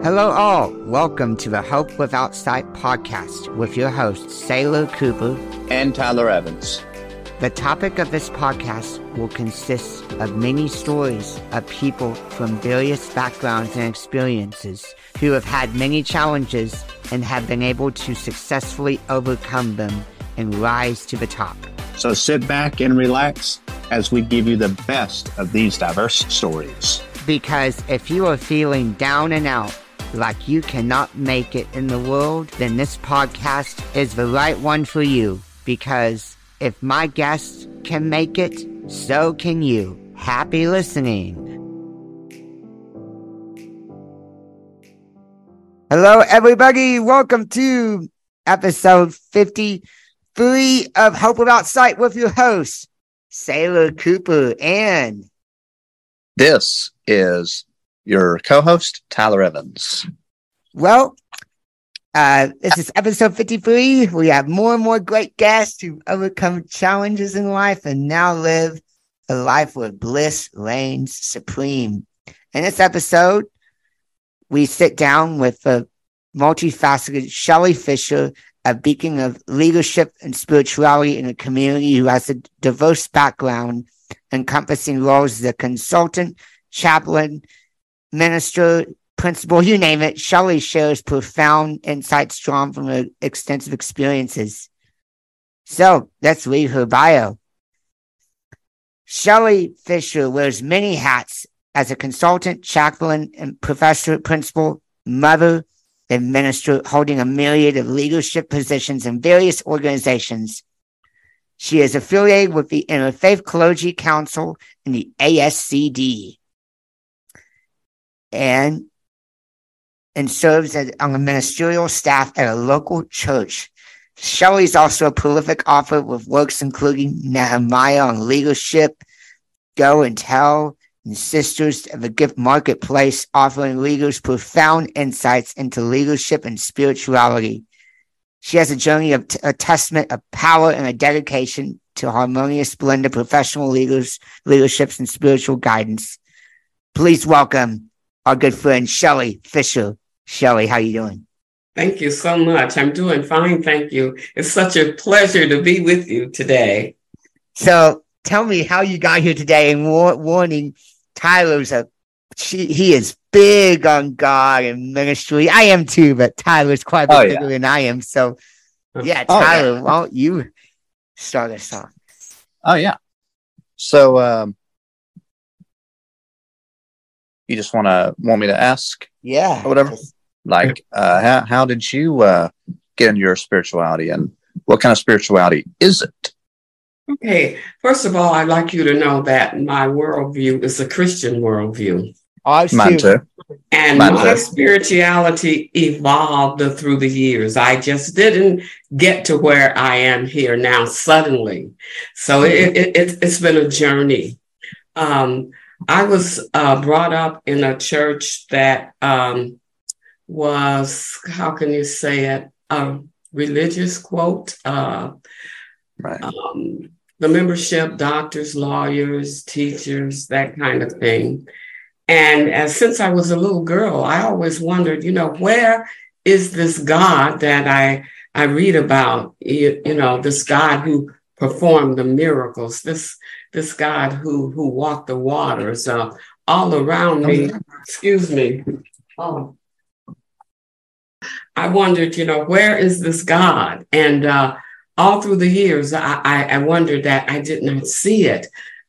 Hello, all. Welcome to the Hope Without Sight podcast with your hosts, Saylor Cooper and Tyler Evans. The topic of this podcast will consist of many stories of people from various backgrounds and experiences who have had many challenges and have been able to successfully overcome them and rise to the top. So sit back and relax as we give you the best of these diverse stories. Because if you are feeling down and out, like you cannot make it in the world, then this podcast is the right one for you. Because if my guests can make it, so can you. Happy listening. Hello, everybody. Welcome to episode 53 of Hope Without Sight with your host, Saylor Cooper. And this is your co-host Tyler Evans. Well, uh, this is episode 53. We have more and more great guests who overcome challenges in life and now live a life where bliss reigns supreme. In this episode, we sit down with a multifaceted Shelley Fisher, a beacon of leadership and spirituality in a community who has a diverse background encompassing roles as a consultant, chaplain, minister, principal, you name it, Shelley shares profound insights drawn from her extensive experiences. So let's read her bio. Shelley Fisher wears many hats as a consultant, chaplain, and professor, principal, mother, and minister, holding a myriad of leadership positions in various organizations. She is affiliated with the Interfaith Clergy Council and the ASCD and and serves as, on the ministerial staff at a local church. Shelley is also a prolific author with works including Nehemiah on leadership, Go and Tell, and Sisters of the Gift Marketplace, offering leaders profound insights into leadership and spirituality. She has a journey of t- a testament of power and a dedication to harmonious blend of professional leaders, leaderships, and spiritual guidance. Please welcome our good friend Shelley Fisher. Shelley, how you doing? Thank you so much. I'm doing fine, thank you. It's such a pleasure to be with you today. So, tell me how you got here today. And war- warning, Tyler's a she, he is big on God and ministry. I am too, but Tyler's quite a bit oh, bigger yeah. than I am. So, yeah, Tyler, oh, yeah. why don't you start us off? Oh yeah. So um, you just want to want me to ask? Yeah. Or whatever. Like, uh, how, how did you uh, get into your spirituality and what kind of spirituality is it? Okay. First of all, I'd like you to know that my worldview is a Christian worldview. I Mine too. And Mine my too. spirituality evolved through the years. I just didn't get to where I am here now suddenly. So it, it, it, has been a journey. Um, I was uh, brought up in a church that um, was, how can you say it, a religious quote. Uh, right. Um, the membership, doctors, lawyers, teachers, that kind of thing. And as since I was a little girl, I always wondered, you know, where is this God that I I read about? You, you know, this God who performed the miracles. This this God who who walked the waters uh, all around me. Excuse me. Oh. I wondered, you know, where is this God? And uh, all through the years, I, I, I, wondered that I did not see it.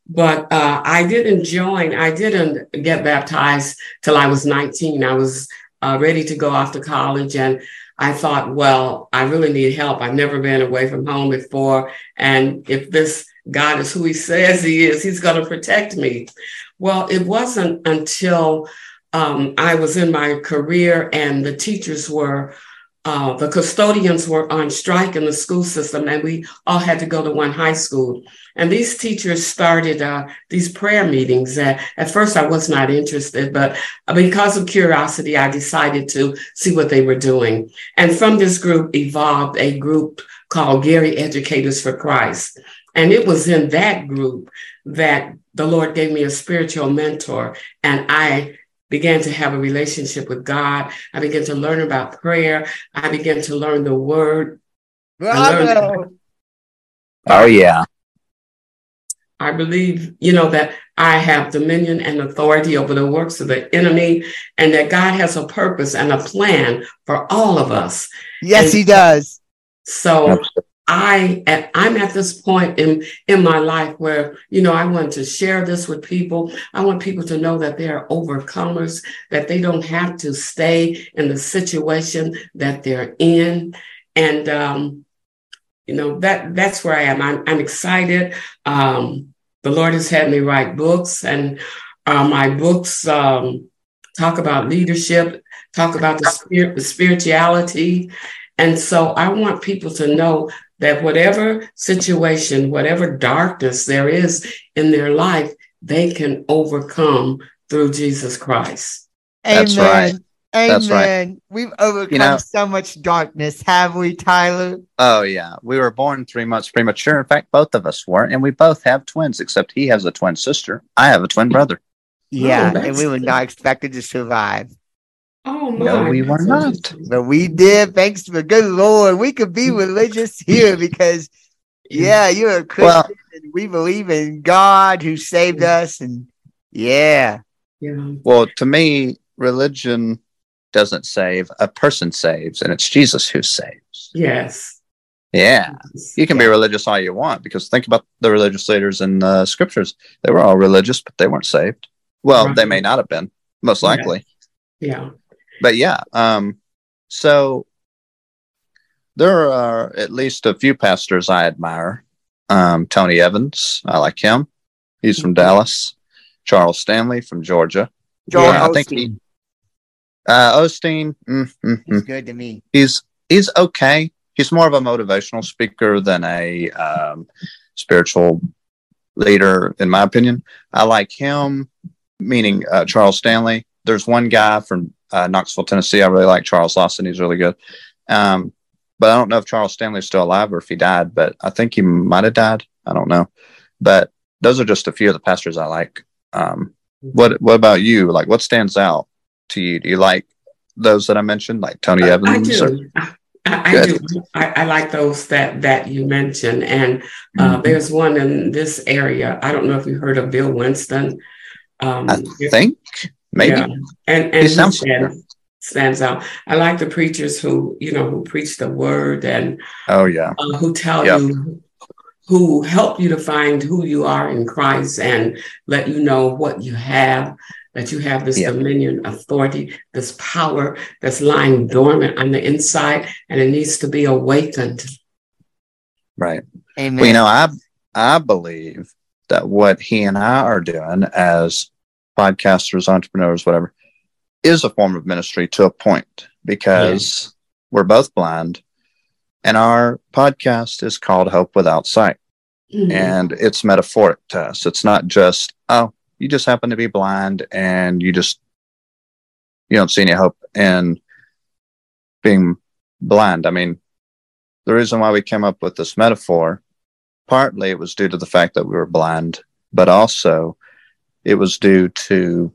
But uh, I didn't join, I didn't get baptized till I was 19. I was uh, ready to go off to college and I thought, well, I really need help. I've never been away from home before. And if this God is who he says he is, he's going to protect me. Well, it wasn't until um, I was in my career and the teachers were uh, the custodians were on strike in the school system, and we all had to go to one high school. And these teachers started uh, these prayer meetings. Uh, at first, I was not interested, but because of curiosity, I decided to see what they were doing. And from this group evolved a group called Gary Educators for Christ. And it was in that group that the Lord gave me a spiritual mentor, and I began to have a relationship with God. I began to learn about prayer. I began to learn the word. Bravo. Oh yeah. I believe, you know, that I have dominion and authority over the works of the enemy and that God has a purpose and a plan for all of us. Yes, And- he does. So I at, I'm at this point in in my life where you know I want to share this with people. I want people to know that they are overcomers, that they don't have to stay in the situation that they're in, and um, you know that that's where I am. I'm, I'm excited. Um, the Lord has had me write books, and uh, my books um, talk about leadership, talk about the spirit, the spirituality, and so I want people to know that whatever situation, whatever darkness there is in their life, they can overcome through Jesus Christ. That's Amen. right. Amen. That's right. We've overcome know- so much darkness, have we, Tyler? Oh yeah. We were born three months premature. In fact, both of us were, and we both have twins, except he has a twin sister. I have a twin brother. Yeah, oh, and we were not expected to survive. Oh my! No, we were not. interesting. But we did, thanks to the good Lord. We could be religious here because, yeah, you're a Christian Well- and we believe in God who saved us. And yeah, yeah, Well, to me, religion doesn't save. A person saves, and it's Jesus who saves. yes. Yeah. You can be religious all you want because think about the religious leaders in the scriptures. They were all religious, but they weren't saved. Well, they may not have been, most Yeah. likely. Yeah. But yeah, um, so there are at least a few pastors I admire. Um, Tony Evans, I like him. He's from Mhm. Dallas. Charles Stanley from Georgia. Joel Yeah, I think he- Uh, Osteen, mm, mm, He's mm. good to me. he's he's okay. He's more of a motivational speaker than a um, spiritual leader, in my opinion. I like him, meaning uh, Charles Stanley. There's one guy from uh, Knoxville, Tennessee. I really like Charles Lawson. He's really good. Um, but I don't know if Charles Stanley's still alive or if he died. But I think he might have died. I don't know. But those are just a few of the pastors I like. Um, what What about you? Like, what stands out to you? Do you like those that I mentioned, like Tony I- Evans? I or- do. I, I do. I, I like those that that you mentioned, and uh, Mhm. there's one in this area. I don't know if you heard of Bill Winston. Um, I think maybe. Yeah. And and He he stands, stands out. I like the preachers who you know who preach the word and Oh yeah, uh, who tell Yep. you who help you to find who you are in Christ and let you know what you have. That you have this Yeah. dominion, authority, this power that's lying dormant on the inside, and it needs to be awakened. right. Amen. Well, you know, I I believe that what he and I are doing as podcasters, entrepreneurs, whatever, is a form of ministry to a point because we're both blind, and our podcast is called Hope Without Sight, Mhm. and it's metaphoric to us. It's not just oh, you just happen to be blind and you just you don't see any hope in being blind. I mean, the reason why we came up with this metaphor, partly it was due to the fact that we were blind, but also it was due to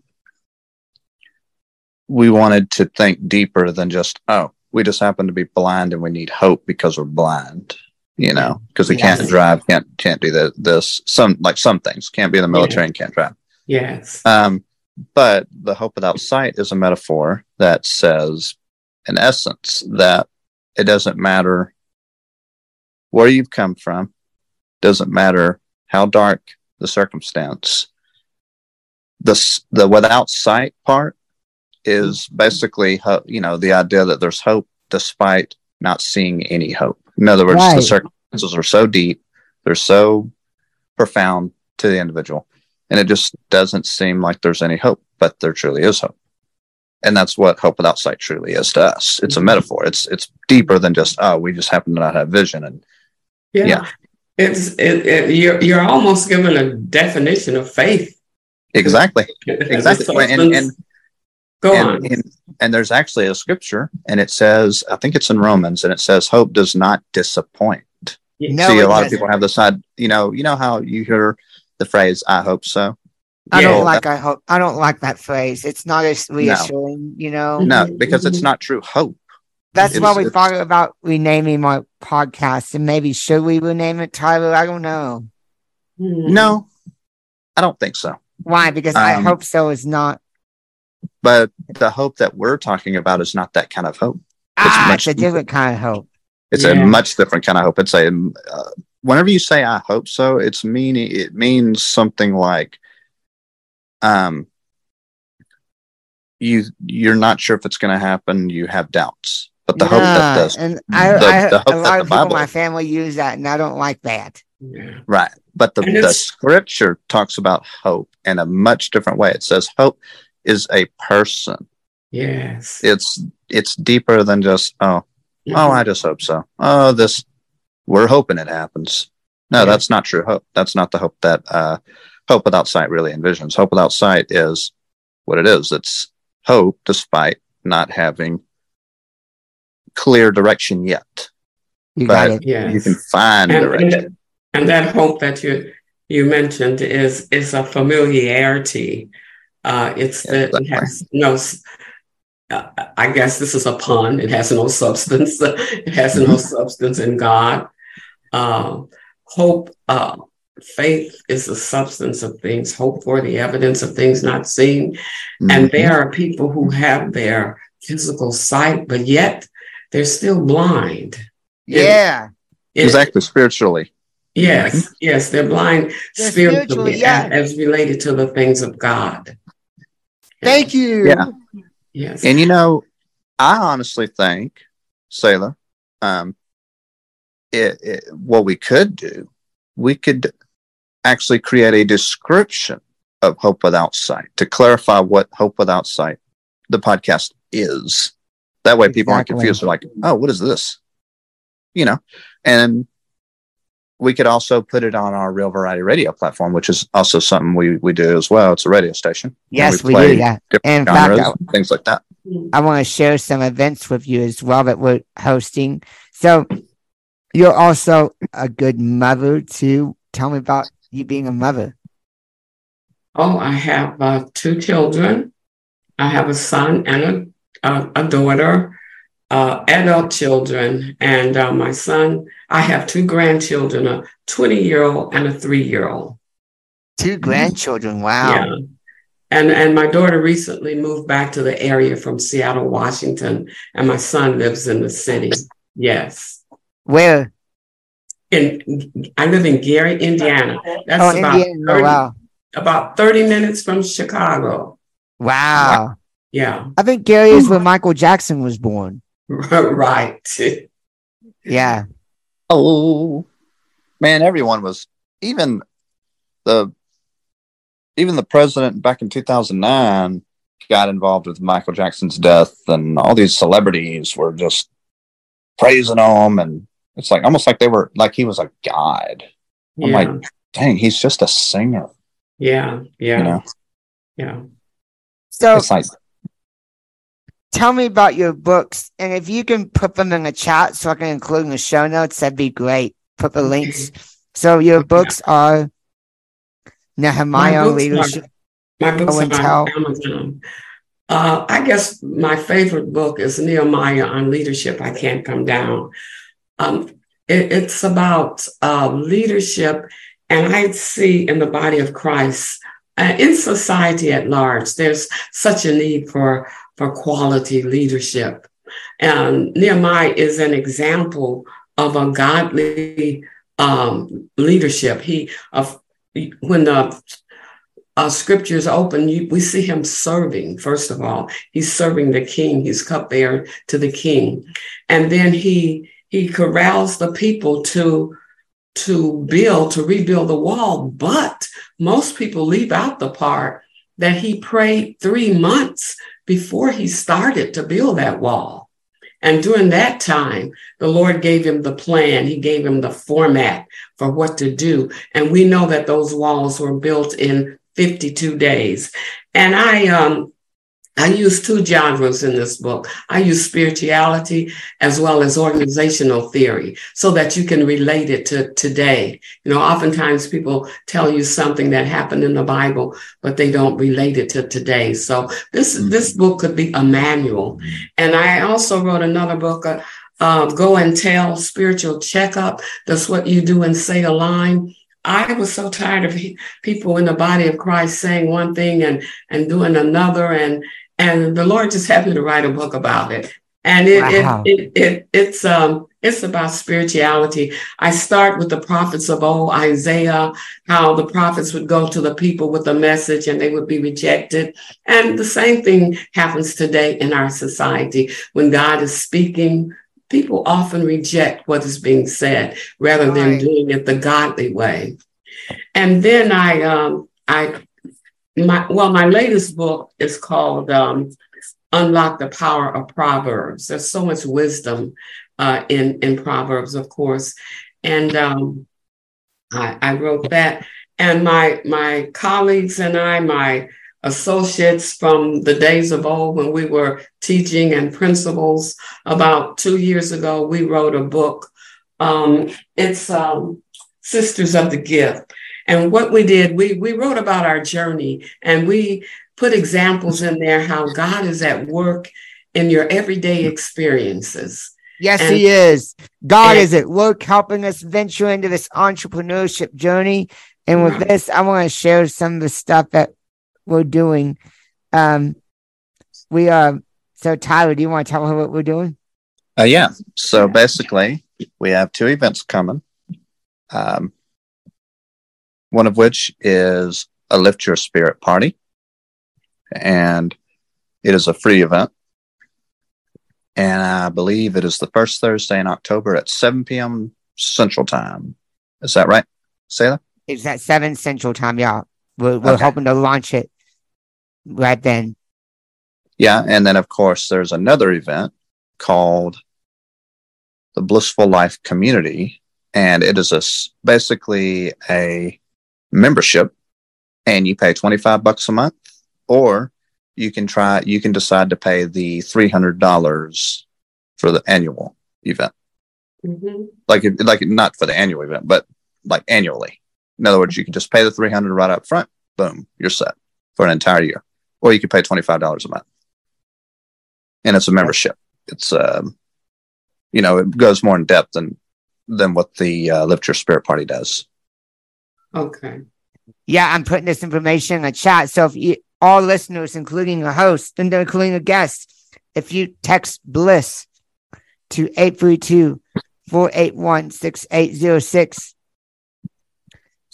we wanted to think deeper than just, oh, we just happen to be blind and we need hope because we're blind, you know, because we Yes. can't drive, can't can't do the, this. Some like some things can't be in the military and can't drive. Yes. Um, but the hope without sight is a metaphor that says, in essence, that it doesn't matter where you've come from, doesn't matter how dark the circumstance. The the without sight part is basically ho- you know the idea that there's hope despite not seeing any hope. In other words, the Right. circumstances are so deep, they're so profound to the individual and it just doesn't seem like there's any hope but there truly is hope and that's what hope without sight truly is to us it's a Mhm. metaphor it's it's deeper than just oh we just happen to not have vision and Yeah. Yeah. It's it, it, you're you're almost given a definition of faith. Exactly exactly and, substance- and, Go on. and, and and there's actually a scripture and it says i think it's in romans and it says hope does not disappoint No, see a lot of doesn't. people have this side you know you know how you hear the phrase i hope so I Yeah. don't like I hope I don't like that phrase. It's not as reassuring, you know. No, because it's not true hope. That's why we it's- thought about renaming my podcast and maybe should we rename it Tyler? I don't know. Mhm. No, I don't think so. Why? Because I Um, hope so is not But the hope that we're talking about is not that kind of hope. ah, much it's a different kind of hope. It's Yeah. a much different kind of hope. It's a uh, whenever you say "I hope so," it's meaning it means something like, um, you you're not sure if it's going to happen. You have doubts, but the hope that Yeah, does and I, the- I the hope a that lot the of people in Bible- my family use that and I don't like that. Yeah. right, but the the scripture talks about hope in a much different way. It says hope is a person. Yes. It's it's deeper than just oh Mm-hmm. Oh, I just hope so. Oh, this, we're hoping it happens. No, Yeah. that's not true hope. That's not the hope that uh, Hope Without Sight really envisions. Hope Without Sight is what it is. It's hope despite not having clear direction yet. You But- yes. You can find and, direction. and, and that hope that you you mentioned is is a familiarity. Uh, it's that it has no. Uh, I guess this is a pun. It has no substance. it has no Mhm. substance in God. Uh, hope, uh, faith is the substance of things. Hope for the evidence of things not seen. And Mhm. there are people who have their physical sight, but yet they're still blind. Yeah. It- exactly spiritually. Yes, yes, they're blind They're spiritually spiritually, yeah. as, as related to the things of God. Thank you. Yeah. Yes. And you know, I honestly think, Saylor, um, it, it, what we could do, we could actually create a description of Hope Without Sight to clarify what Hope Without Sight, the podcast, is. That way, people aren't confused. They're like, "Oh, what is this?" You know, and we could also put it on our Real Variety Radio platform, which is also something we we do as well. It's a radio station. Yes, we we, play do that. Different In fact, genres, things like that. I want to share some events with you as well that we're hosting. So you're also a good mother too. Tell me about you being a mother. Oh, I have uh, two children. I have a son and a, a, a daughter, uh, adult children. And uh, my son, I have two grandchildren, a 20 year old and a three year old. Two grandchildren. Wow. Yeah. And, and my daughter recently moved back to the area from Seattle, Washington, and my son lives in the city. Yes. Where? In, I live in Gary, Indiana. That's Oh, about, Indiana. 30, Wow. about 30 minutes from Chicago. Wow. Yeah. I think Gary is where Michael Jackson was born. right. Yeah. Oh man, everyone was even the even the president back in 2009 got involved with Michael Jackson's death, and all these celebrities were just praising him, and it's like almost like they were like he was a god. I'm like, dang, he's just a singer, yeah. Yeah. you know. Yeah. So It's like tell me about your books. And if you can put them in the chat so I can include in the show notes, that'd be great. Put the links. So your books are Nehemiah books are- Leadership. My books are on Amazon. Uh, I guess my favorite book is Nehemiah on leadership. I can't come down. Um, it- it's about uh, leadership, and I see in the body of Christ, uh, in society at large, there's such a need for for quality leadership. And Nehemiah is an example of a godly um, leadership. He of when the uh, scriptures open, you, we see him serving. First of all, he's serving the king. He's cupbearer to the king, and then he he corrals the people to to build to rebuild the wall. But most people leave out the part that he prayed three months before he started to build that wall. And during that time, the Lord gave him the plan. He gave him the format for what to do. And we know that those walls were built in 52 days. And I um I use two genres in this book. I use spirituality as well as organizational theory so that you can relate it to today. You know, oftentimes people tell you something that happened in the Bible, but they don't relate it to today. So this, mm-hmm. this book could be a manual. And I also wrote another book, uh, uh, Go and Tell Spiritual Checkup. That's what you do and say a line. I was so tired of people in the body of Christ saying one thing and and doing another, and and the Lord just happened to write a book about it. And it, wow. it, it, it, it's um it's about spirituality. I start with the prophets of old, Isaiah, how the prophets would go to the people with a message and they would be rejected. And the same thing happens today in our society. When God is speaking, people often reject what is being said rather than right. doing it the godly way. And then I um I my well, my latest book is called um, "Unlock the Power of Proverbs." There's so much wisdom uh, in in Proverbs, of course, and um, I, I wrote that. And my my colleagues and I, my associates from the days of old when we were teaching and principals, about two years ago, we wrote a book. Um, it's um, Sisters of the Gift and what we did, we we wrote about our journey and we put examples in there how God is at work in your everyday experiences. Yes, and, he is. God and, is at work helping us venture into this entrepreneurship journey. And with right. this, I want to share some of the stuff that we're doing. Um, we are so Tyler, do you want to tell her what we're doing? Uh, yeah. So basically, we have two events coming. Um, one of which is a Lift Your Spirit party. And it is a free event. And I believe it is the first Thursday in October at 7 p.m. Central Time. Is that right, Saylor? It's at 7 Central Time, yeah. We're, we're okay. hoping to launch it right then. Yeah. And then, of course, there's another event called the Blissful Life Community. And it is a, basically a membership and you pay 25 bucks a month or you can try you can decide to pay the $300 for the annual event. Mm-hmm. like like not for the annual event but like annually. In other words you can just pay the 300 right up front boom you're set for an entire year. Or you can pay $25 a month. And it's a membership. It's um you know it goes more in depth than than what the uh, lift your spirit party does Okay. Yeah, I'm putting this information in the chat. So if you, all listeners, including a host and including a guest, if you text Bliss to 832 481 6806,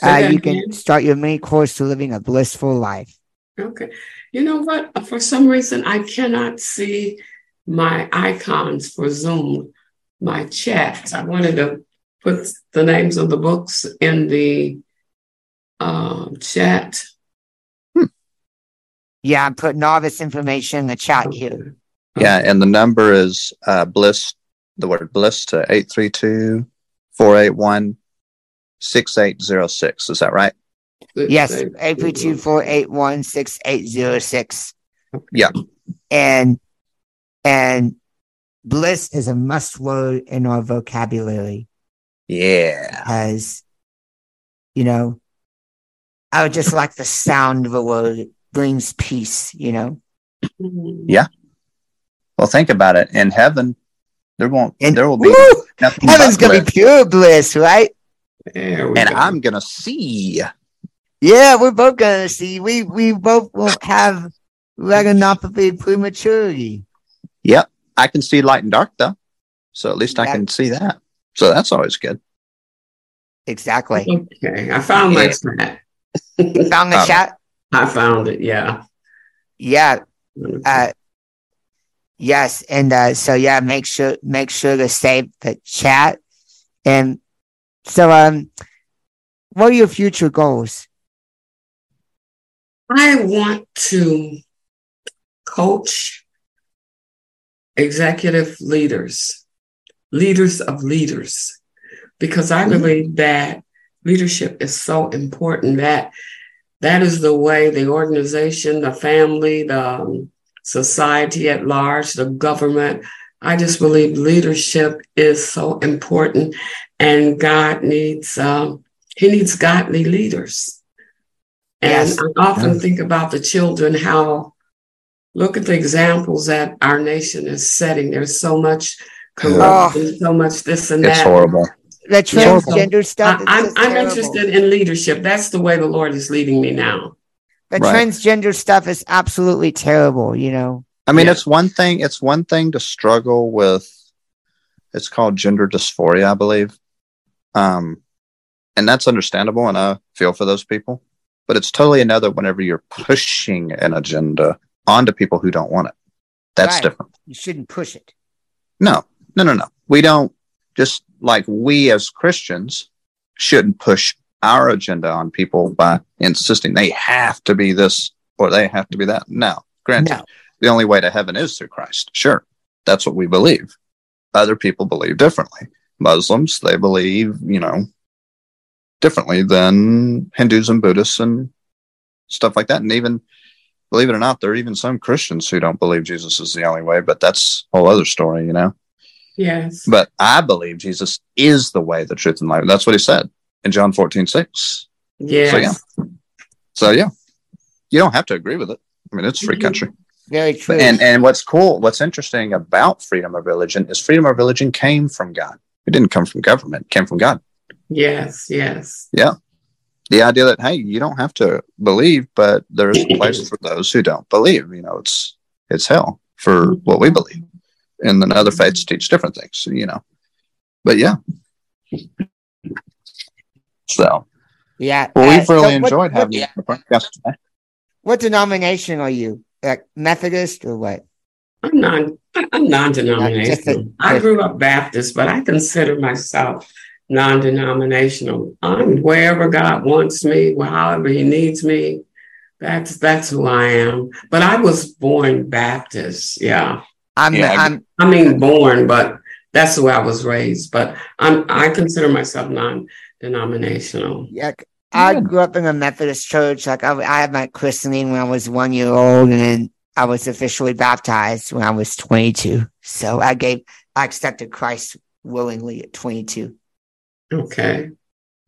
uh, you can start your mini course to living a blissful life. Okay. You know what? For some reason, I cannot see my icons for Zoom, my chat. I wanted to put the names of the books in the um, chat. Hmm. Yeah, I'm putting all this information in the chat okay. here. Yeah, and the number is uh, bliss, the word bliss to 832 481 6806. Is that right? Yes, 832 481 6806. Yeah. And, and bliss is a must word in our vocabulary. Yeah. As, you know, I would just like the sound of a word. It brings peace, you know? Yeah. Well, think about it. In heaven, there won't, and, there will be woo, heaven's going to be pure bliss, right? and go. I'm going to see. Yeah, we're both going to see. We, we both will have retinopathy prematurity. Yep. I can see light and dark though. So at least I can see that. So that's always good. Exactly. Okay. I found my track. You found the oh. chat? I found it, yeah. Yeah. Uh, yes, and uh, so yeah, make sure make sure to save the chat. And so um what are your future goals? I want to coach executive leaders, leaders of leaders, because I mm-hmm. believe that leadership is so important that that is the way the organization, the family, the um, society at large, the government. I just believe leadership is so important, and God needs um, He needs godly leaders. And Yes. I often think about the children, how look at the examples that our nation is setting. There's so much corruption, so much this and It's that. horrible. The Yeah, so transgender stuff. I, I'm, I'm interested in leadership. That's the way the Lord is leading me now. The Right. transgender stuff is absolutely terrible. You know. I mean, Yeah. it's one thing. It's one thing to struggle with. It's called gender dysphoria, I believe, um, and that's understandable, and I feel for those people. But it's totally another whenever you're pushing an agenda onto people who don't want it. That's Right. different. You shouldn't push it. No, no, no, no. We don't just like we as Christians shouldn't push our agenda on people by insisting they have to be this or they have to be that. No, granted, No. the only way to heaven is through Christ. Sure, that's what we believe. Other people believe differently. Muslims, they believe, you know, differently than Hindus and Buddhists and stuff like that. And even, believe it or not, there are even some Christians who don't believe Jesus is the only way, but that's a whole other story, you know? Yes. But I believe Jesus is the way, the truth, and life. That's what he said in John 14, 6. Yes. yeah. So, yeah, you don't have to agree with it. I mean, it's free Mhm. country. Very true. And and what's cool, what's interesting about freedom of religion is freedom of religion came from God. It didn't come from government, it came from God. Yes. Yes. Yeah. The idea that hey, you don't have to believe, but there is a place for those who don't believe. You know, it's it's hell for what we believe. And then other faiths teach different things, you know. But yeah. So yeah. well uh, we've really so enjoyed what- having you. on the today. What denomination are you? Like Methodist or what? I'm non. I'm non-denominational. I grew up Baptist, but I consider myself non-denominational. I'm wherever God wants me, however He needs me. That's that's who I am. But I was born Baptist. Yeah. I'm. Yeah, I- I'm. I mean, born, but that's the way I was raised. But I'm. I consider myself non-denominational. Yeah. I grew up in a Methodist church. Like I, I had my christening when I was one year old, and then I was officially baptized when I was 22. So I gave, I accepted Christ willingly at 22. Okay.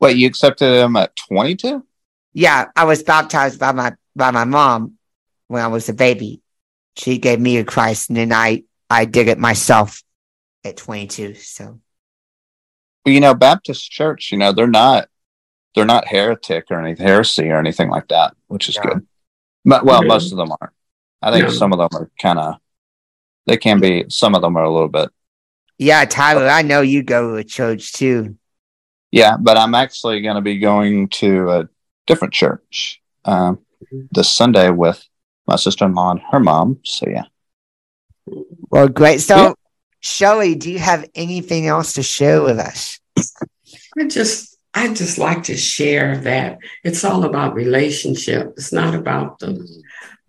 Wait, you accepted him at twenty two? Yeah, I was baptized by my by my mom when I was a baby. She gave me a Christ, and then I I did it myself at 22. So Well, you know, Baptist church, you know, they're not they're not heretic or any heresy or anything like that, which is Yeah. good. But well, Yeah. most of them aren't. I think Yeah. some of them are kind of they can be some of them are a little bit yeah, Tyler, I know you go to a church too. yeah, but I'm actually going to be going to a different church um, this Sunday with my sister in law and her mom. So yeah, Well, great. So, Yeah. Shelley, do you have anything else to share with us? I just I just like to share that it's all about relationship. It's not about the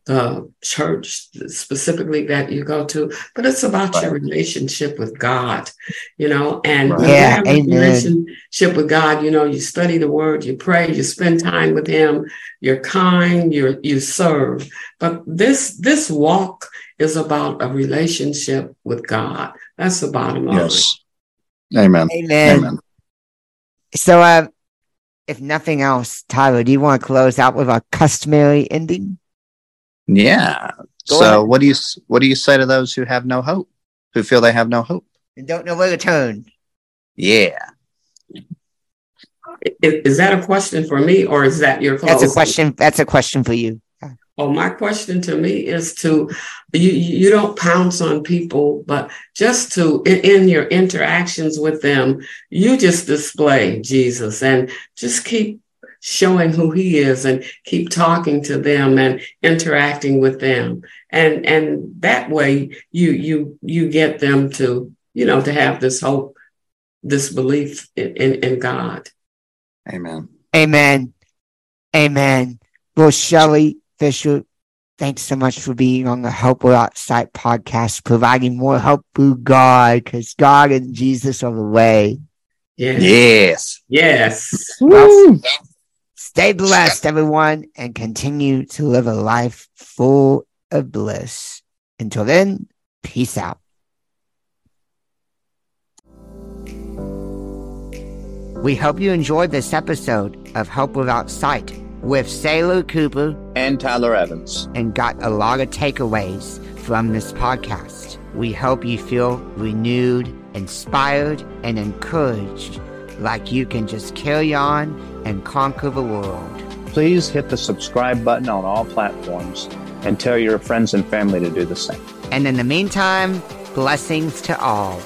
the church specifically that you go to, but it's about your relationship with God, you know. And Right. you Yeah, have a relationship with God, you know, you study the Word, you pray, you spend time with Him, you're kind, you you serve. But this this walk is about a relationship with God. That's the bottom line. yes, amen, Amen. amen. So, uh, if nothing else, Tyler, do you want to close out with our customary ending? Yeah. Go so ahead. what do you what do you say to those who have no hope, who feel they have no hope? And don't know where to turn. Yeah. I- Is that a question for me or is that your That's a question. That's a question for you. Well, my question to me is to you you don't pounce on people, but just to in, in your interactions with them, you just display Jesus and just keep showing who he is and keep talking to them and interacting with them. And and that way you you you get them to, you know, to have this hope, this belief in, in, in God. Amen. Amen. Amen. Well, Shelley Fisher, thanks so much for being on the Hope Without Sight podcast, providing more help through God, because God and Jesus are the way. Yes. Yes. Yes. Stay blessed, everyone, and continue to live a life full of bliss. Until then, peace out. We hope you enjoyed this episode of Hope Without Sight with Saylor Cooper And Tyler Evans. and got a lot of takeaways from this podcast. We hope you feel renewed, inspired, and encouraged like you can just carry on and conquer the world. Please hit the subscribe button on all platforms and tell your friends and family to do the same. And in the meantime, blessings to all.